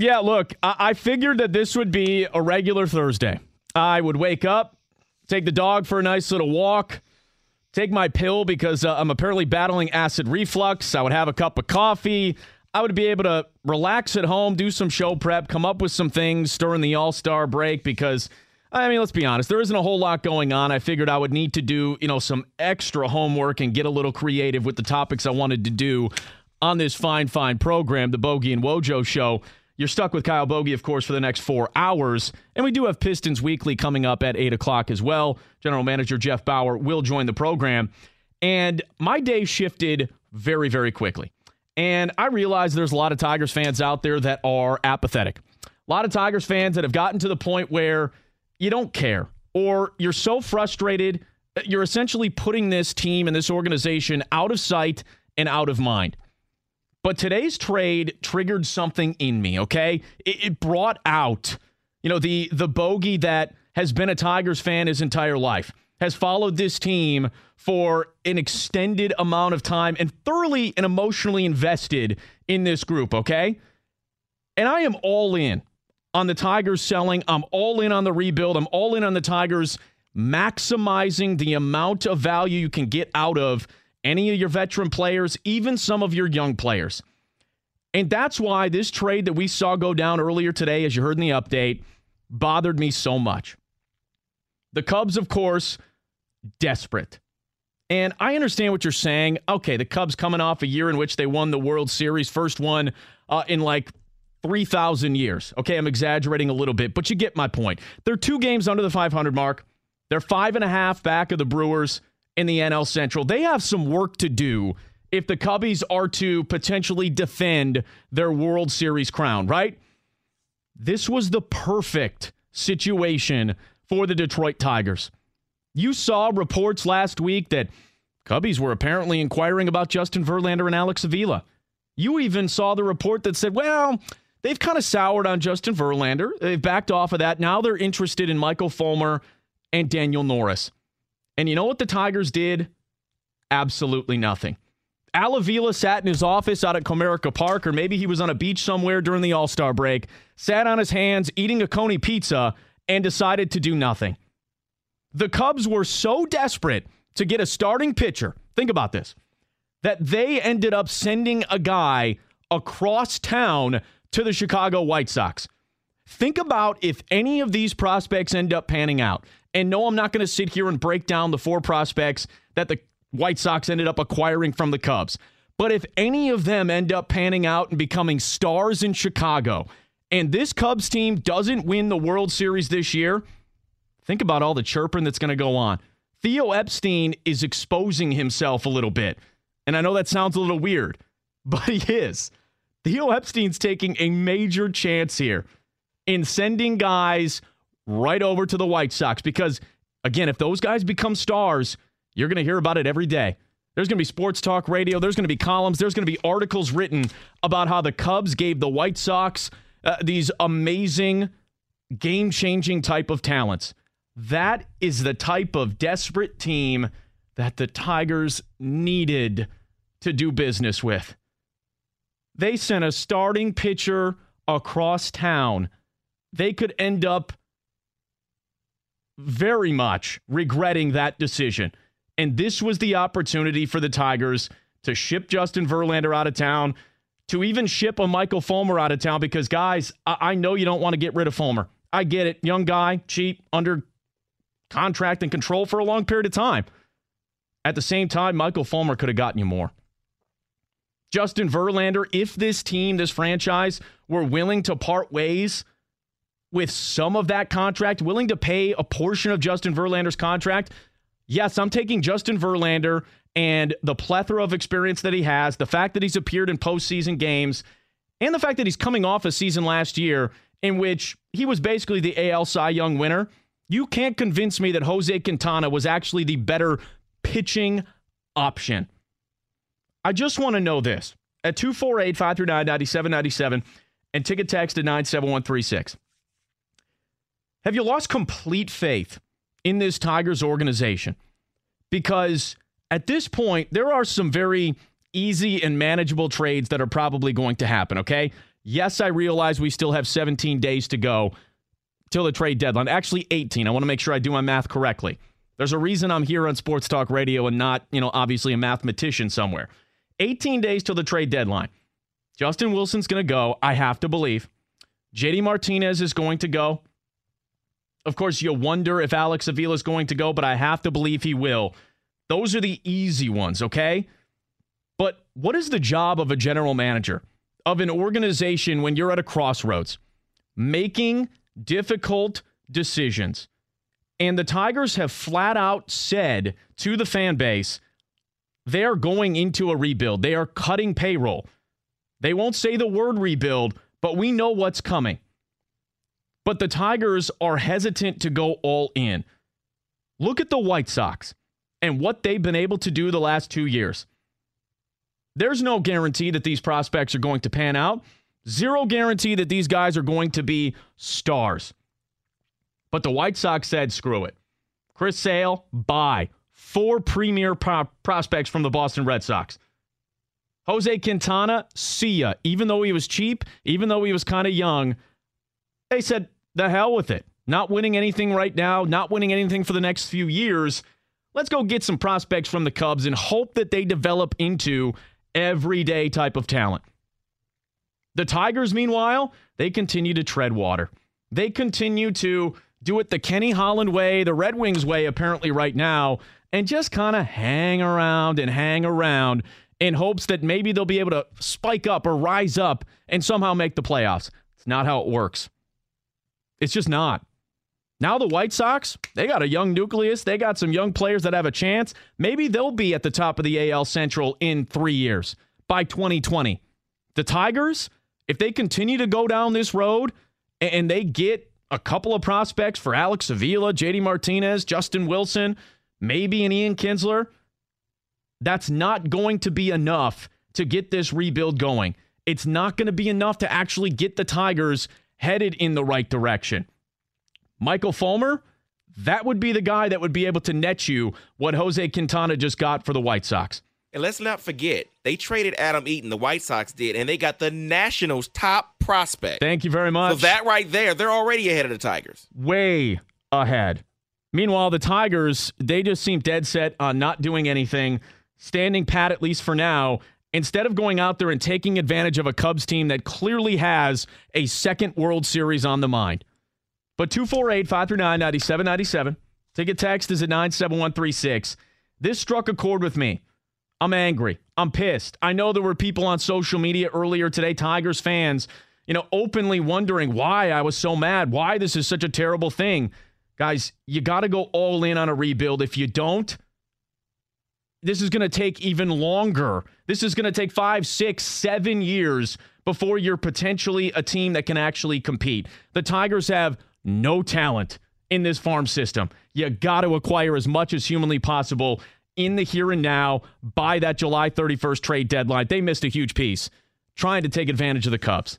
Yeah, look, I, I figured that this would be a regular Thursday. I would wake up, take the dog for a nice little walk, take my pill because uh, I'm apparently battling acid reflux. I would have a cup of coffee. I would be able to relax at home, do some show prep, come up with some things during the All Star break because, I mean, let's be honest, there isn't a whole lot going on. I figured I would need to do, you know, some extra homework and get a little creative with the topics I wanted to do on this fine, fine program, the Bogey and Wojo show. You're stuck with Kyle Bogey, of course, for the next four hours. And we do have Pistons Weekly coming up at 8 o'clock as well. General Manager Jeff Bower will join the program. And my day shifted very, very quickly. And I realize there's a lot of Tigers fans out there that are apathetic. A lot of Tigers fans that have gotten to the point where you don't care or you're so frustrated, you're essentially putting this team and this organization out of sight and out of mind. But today's trade triggered something in me, okay? It, it, brought out, you know, the the bogey that has been a Tigers fan his entire life, has followed this team for an extended amount of time and thoroughly and emotionally invested in this group, okay? And I am all in on the Tigers selling. I'm all in on the rebuild. I'm all in on the Tigers maximizing the amount of value you can get out of any of your veteran players, even some of your young players. And that's why this trade that we saw go down earlier today, as you heard in the update, bothered me so much. The Cubs, of course, desperate. And I understand what you're saying. Okay, the Cubs coming off a year in which they won the World Series, first one uh, in like 3,000 years. Okay, I'm exaggerating a little bit, but you get my point. They're two games under the 500 mark. They're five and a half back of the Brewers in the NL Central. They have some work to do if the Cubbies are to potentially defend their World Series crown, right? This was the perfect situation for the Detroit Tigers. You saw reports last week that Cubbies were apparently inquiring about Justin Verlander and Alex Avila. You even saw the report that said, well, they've kind of soured on Justin Verlander. They've backed off of that. Now they're interested in Michael Fulmer and Daniel Norris. And you know what the Tigers did? Absolutely nothing. Al Avila sat in his office out at Comerica Park, or maybe he was on a beach somewhere during the All Star break, sat on his hands eating a Coney pizza, and decided to do nothing. The Cubs were so desperate to get a starting pitcher. Think about this that they ended up sending a guy across town to the Chicago White Sox. Think about if any of these prospects end up panning out. And no, I'm not going to sit here and break down the four prospects that the White Sox ended up acquiring from the Cubs. But if any of them end up panning out and becoming stars in Chicago, and this Cubs team doesn't win the World Series this year, think about all the chirping that's going to go on. Theo Epstein is exposing himself a little bit. And I know that sounds a little weird, but he is. Theo Epstein's taking a major chance here in sending guys right over to the White Sox because, again, if those guys become stars, you're going to hear about it every day. There's going to be sports talk radio. There's going to be columns. There's going to be articles written about how the Cubs gave the White Sox uh, these amazing, game changing type of talents. That is the type of desperate team that the Tigers needed to do business with. They sent a starting pitcher across town. They could end up very much regretting that decision. And this was the opportunity for the Tigers to ship Justin Verlander out of town, to even ship a Michael Fulmer out of town, because, guys, I, I know you don't want to get rid of Fulmer. I get it. Young guy, cheap, under contract and control for a long period of time. At the same time, Michael Fulmer could have gotten you more. Justin Verlander, if this team, this franchise, were willing to part ways with some of that contract, willing to pay a portion of Justin Verlander's contract, yes, I'm taking Justin Verlander and the plethora of experience that he has, the fact that he's appeared in postseason games, and the fact that he's coming off a season last year in which he was basically the AL Cy Young winner, you can't convince me that Jose Quintana was actually the better pitching option. I just want to know this at 248 539 9797 and ticket text to 97136. Have you lost complete faith in this Tigers organization? Because at this point, there are some very easy and manageable trades that are probably going to happen, okay? Yes, I realize we still have 17 days to go till the trade deadline. Actually, 18. I want to make sure I do my math correctly. There's a reason I'm here on Sports Talk Radio and not, you know, obviously a mathematician somewhere. 18 days till the trade deadline. Justin Wilson's going to go, I have to believe. JD Martinez is going to go. Of course, you'll wonder if Alex Avila is going to go, but I have to believe he will. Those are the easy ones, okay? But what is the job of a general manager of an organization when you're at a crossroads? Making difficult decisions. And the Tigers have flat out said to the fan base, they are going into a rebuild. They are cutting payroll. They won't say the word rebuild, but we know what's coming. But the Tigers are hesitant to go all in. Look at the White Sox and what they've been able to do the last two years. There's no guarantee that these prospects are going to pan out. Zero guarantee that these guys are going to be stars. But the White Sox said, screw it. Chris Sale, bye. Four premier pro- prospects from the Boston Red Sox. Jose Quintana, see ya. Even though he was cheap, even though he was kind of young, they said, the hell with it. Not winning anything right now, not winning anything for the next few years. Let's go get some prospects from the Cubs and hope that they develop into everyday type of talent. The Tigers, meanwhile, they continue to tread water. They continue to do it the Kenny Holland way, the Red Wings way, apparently, right now, and just kind of hang around and hang around in hopes that maybe they'll be able to spike up or rise up and somehow make the playoffs. It's not how it works. It's just not. Now the White Sox, they got a young nucleus. They got some young players that have a chance. Maybe they'll be at the top of the AL Central in three years by 2020. The Tigers, if they continue to go down this road and they get a couple of prospects for Alex Avila, JD Martinez, Justin Wilson, maybe an Ian Kinsler, that's not going to be enough to get this rebuild going. It's not going to be enough to actually get the Tigers headed in the right direction. Michael Fulmer, that would be the guy that would be able to net you what Jose Quintana just got for the White Sox. And let's not forget, they traded Adam Eaton, the White Sox did, and they got the Nationals' top prospect. Thank you very much. So that right there, they're already ahead of the Tigers. Way ahead. Meanwhile, the Tigers, they just seem dead set on not doing anything, standing pat at least for now, instead of going out there and taking advantage of a Cubs team that clearly has a second World Series on the mind. But 248 539 9797. Ticket text is at 97136. This struck a chord with me. I'm angry. I'm pissed. I know there were people on social media earlier today, Tigers fans, you know, openly wondering why I was so mad, why this is such a terrible thing. Guys, you got to go all in on a rebuild. If you don't, this is going to take even longer. This is going to take five, six, seven years before you're potentially a team that can actually compete. The Tigers have no talent in this farm system. You got to acquire as much as humanly possible in the here and now by that July 31st trade deadline. They missed a huge piece trying to take advantage of the Cubs.